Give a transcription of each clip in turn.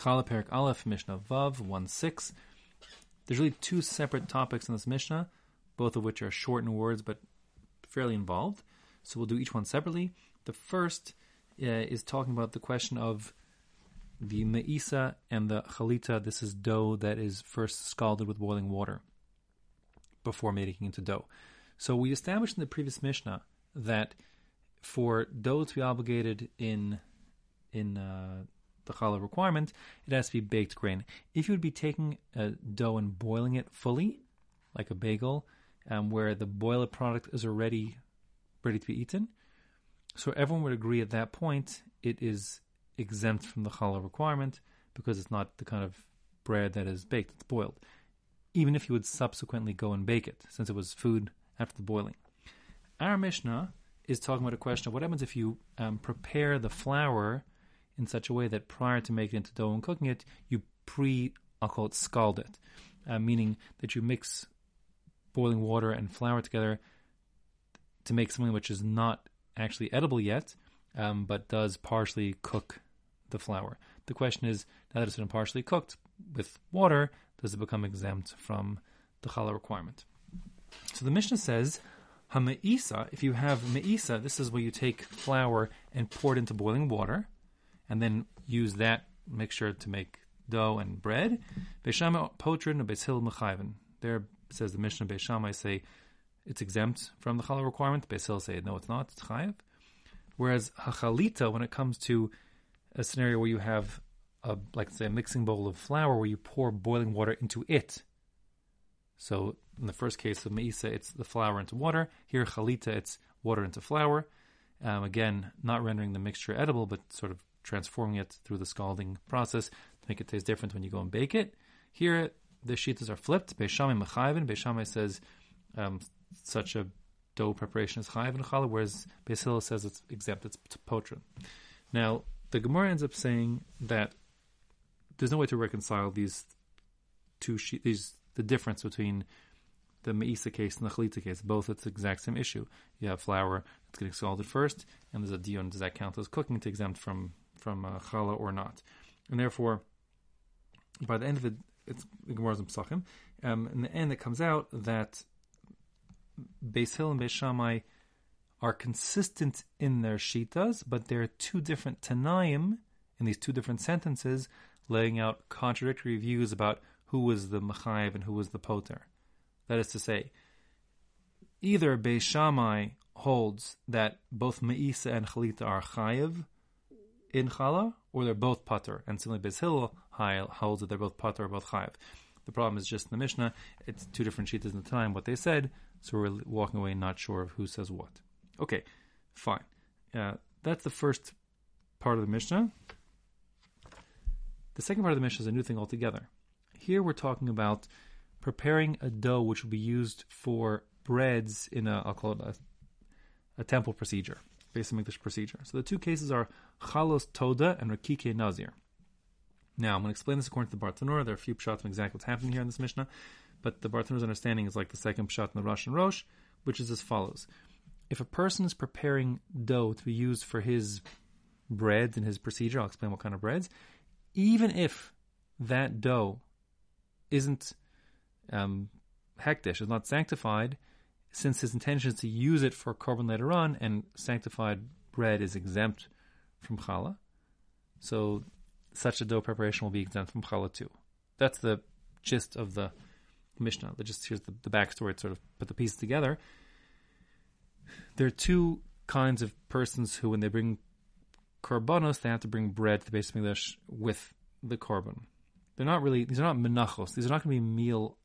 Challah Perek Aleph, Mishnah Vav, 1 6. There's really two separate topics in this Mishnah, both of which are short in words but fairly involved. So we'll do each one separately. The first uh, is talking about the question of the me'isa and the chalita. This is dough that is first scalded with boiling water before making into dough. So we established in the previous Mishnah that for dough to be obligated in in uh, the challah requirement, it has to be baked grain. If you would be taking a dough and boiling it fully, like a bagel, um, where the boiled product is already ready to be eaten, so everyone would agree at that point it is exempt from the challah requirement because it's not the kind of bread that is baked; it's boiled. Even if you would subsequently go and bake it, since it was food after the boiling. Our Mishnah is talking about a question of what happens if you um, prepare the flour in such a way that prior to making it into dough and cooking it, you pre, I'll call it scald it, uh, meaning that you mix boiling water and flour together to make something which is not actually edible yet, um, but does partially cook the flour. The question is, now that it's been partially cooked with water, does it become exempt from the challah requirement? So the Mishnah says, Hameisa, if you have meisa, this is where you take flour and pour it into boiling water and then use that mixture to make dough and bread. There says the Mishnah Beishamai say it's exempt from the challah requirement. Beis Hillel say no, it's not. It's chayiv. Whereas hachalita, when it comes to a scenario where you have a like say a mixing bowl of flour where you pour boiling water into it. So in the first case of meisa, it's the flour into water. Here chalita, it's water into flour. Um, again, not rendering the mixture edible, but sort of transforming it through the scalding process to make it taste different when you go and bake it. Here, the shitas are flipped. Beishamai mechayvin. Beishamai says um, such a dough preparation is chayiv and challah, whereas Hillel says it's exempt. It's potrin. Now, the Gemara ends up saying that there's no way to reconcile these two she- these the difference between the Meisa case and the Chalita case. Both it's the exact same issue. You have flour that's getting scalded first, and there's a dion. Does that count as cooking to exempt from from uh, challah or not? And therefore, by the end of it, it's the Gemara's Pesachim. Um, in the end, it comes out that Beis Hillel and Beis Shammai are consistent in their shitas, but there are two different Tanaim in these two different sentences, laying out contradictory views about who was the Machayev and who was the Poter. That is to say, either Beis Shammai holds that both Meisa and Chalita are Chayev in Chala, or they're both Pater, and similarly Beis holds that they're both Pater or both Chayev. The problem is just in the Mishnah, it's two different shitas in the time, what they said, so we're walking away not sure of who says what. Okay, fine. Uh, that's the first part of the Mishnah. The second part of the Mishnah is a new thing altogether. Here we're talking about preparing a dough which will be used for breads in a, I'll call it a, a temple procedure, Beis HaMikdash procedure. So the two cases are chalos toda and rakike nazir. Now I'm going to explain this according to the Bartanura. There are a few pshat on exactly what's happening here in this Mishnah, but the Bartanura's understanding is like the second pshat in the and Rosh, which is as follows: If a person is preparing dough to be used for his breads in his procedure, I'll explain what kind of breads. Even if that dough isn't um, hekdesh, is not sanctified, since his intention is to use it for korban later on, and sanctified bread is exempt from challah, so such a dough preparation will be exempt from challah too. That's the gist of the Mishnah. Just here's the, the backstory to sort of put the pieces together. There are two kinds of persons who, when they bring korbanos, they have to bring bread to the base of with the korban. They're not really; these are not menachos. These are not going to be meal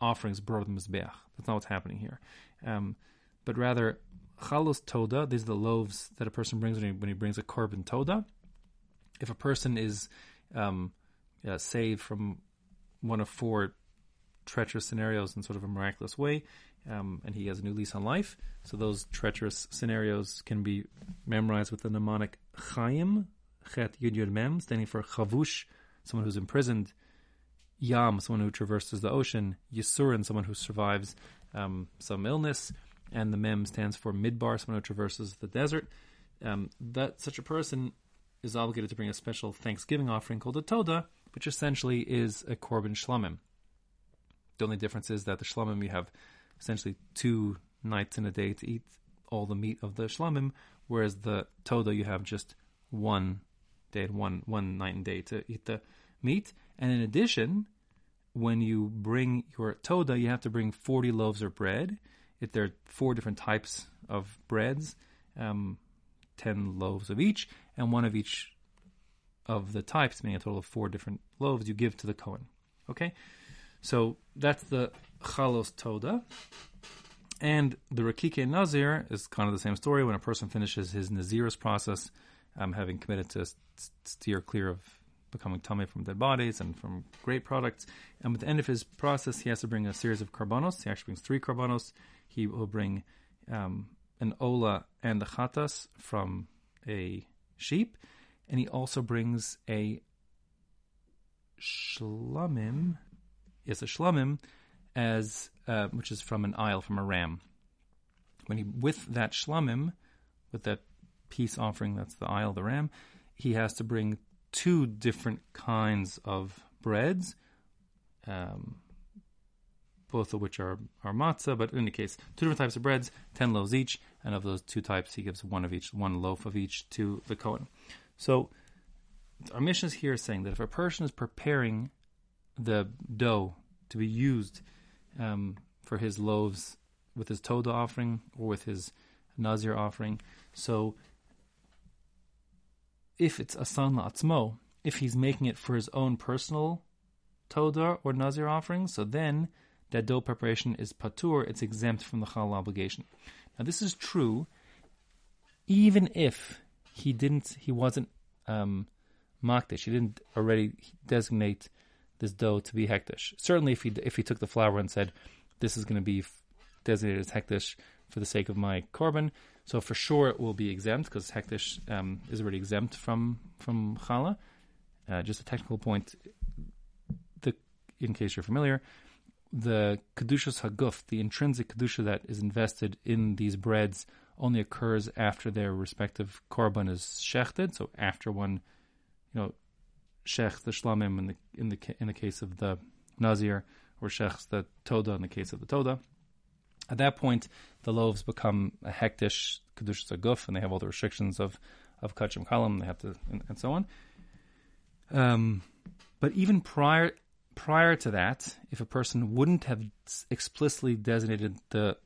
offerings brought to the mizbeach. That's not what's happening here. Um, but rather, chalos toda. These are the loaves that a person brings when he, when he brings a korban toda. If a person is um, uh, saved from one of four treacherous scenarios in sort of a miraculous way, um, and he has a new lease on life. So those treacherous scenarios can be memorized with the mnemonic Chaim, Chet Yud Yud Mem, standing for Chavush, someone who's imprisoned, Yam, someone who traverses the ocean, Yisurin, someone who survives um, some illness, and the Mem stands for Midbar, someone who traverses the desert. Um, that such a person is obligated to bring a special Thanksgiving offering called a Toda, which essentially is a korban shlamim. The only difference is that the shlamim you have essentially two nights in a day to eat all the meat of the shlamim, whereas the toda you have just one day, one one night and day to eat the meat. And in addition, when you bring your toda, you have to bring forty loaves of bread. If there are four different types of breads, um, ten loaves of each, and one of each of the types, meaning a total of four different loaves, you give to the Kohen. Okay, so that's the chalos toda. And the Rakike Nazir is kind of the same story. When a person finishes his Naziris process, um, having committed to steer clear of becoming tamei from dead bodies and from great products, and at the end of his process, he has to bring a series of karbanos. He actually brings three karbanos. He will bring um, an ola and the chatas from a sheep, and he also brings a shlamim. Yes, a shlamim as uh, which is from an ayil from a ram. When he with that shlamim, with that peace offering, that's the ayil, the ram, he has to bring two different kinds of breads, um, both of which are, are matzah, but in any case, two different types of breads, ten loaves each, and of those two types, he gives one of each, one loaf of each to the Kohen. So, our Mishnah is here saying that if a person is preparing the dough to be used um, for his loaves with his Toda offering or with his Nazir offering. So if it's Asan La'atzmo, if he's making it for his own personal Toda or Nazir offering, so then that dough preparation is patur, it's exempt from the Chal obligation. Now this is true even if he didn't, he wasn't um, Makdish, he didn't already designate this dough to be hekdesh. Certainly, if he if he took the flour and said, "This is going to be designated as hekdesh for the sake of my korban," so for sure it will be exempt because hekdesh um, is already exempt from from challah. Uh, just a technical point. The in case you're familiar, the kedushas haguf, the intrinsic kedusha that is invested in these breads, only occurs after their respective korban is shechted. So after one, you know, shech the shlamim in the in the in the case of the nazir, or shech the toda in the case of the toda. At that point, the loaves become a hekdesh kedushas haguf, and they have all the restrictions of of kachim kalam. They have to and, and so on. Um, but even prior prior to that, if a person wouldn't have explicitly designated the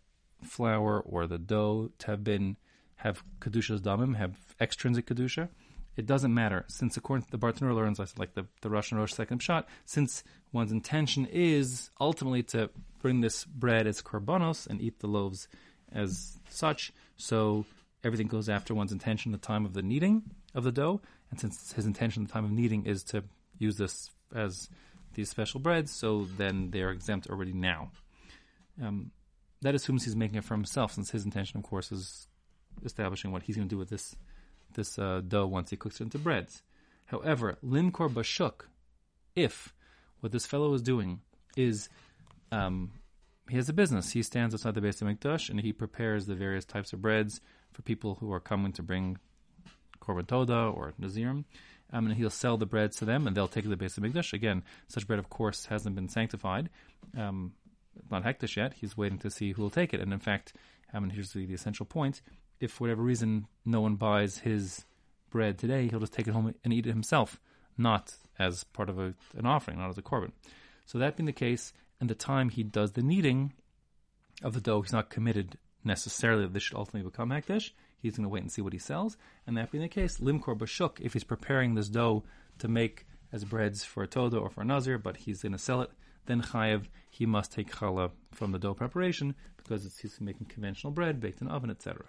flour or the dough to have been have kedushas damim, have extrinsic kedusha, it doesn't matter since according to the Bartanura learns like the, the Russian Rosh second pshat, since one's intention is ultimately to bring this bread as korbanos and eat the loaves as such, so everything goes after one's intention the time of the kneading of the dough, and since his intention the time of kneading is to use this as these special breads, so then they are exempt already now. Um, that assumes he's making it for himself, since his intention, of course, is establishing what he's going to do with this this uh, dough once he cooks it into breads. However, limkor bashuk, if what this fellow is doing is um, he has a business. He stands outside the Beis HaMikdash and he prepares the various types of breads for people who are coming to bring korban toda or nazirim. Um, and he'll sell the breads to them, and they'll take the Beis HaMikdash. Again, such bread, of course, hasn't been sanctified, um, not hekdesh yet. He's waiting to see who will take it. And in fact, um, and here's the, the essential point: if for whatever reason no one buys his bread today, he'll just take it home and eat it himself, not as part of a, an offering, not as a korban. So that being the case, and the time he does the kneading of the dough, he's not committed necessarily that this should ultimately become hekdesh. He's going to wait and see what he sells. And that being the case, limkor bashuk, if he's preparing this dough to make as breads for a toda or for a nazir, but he's going to sell it, then chayev, he must take challah from the dough preparation because it's, he's making conventional bread baked in oven, etc.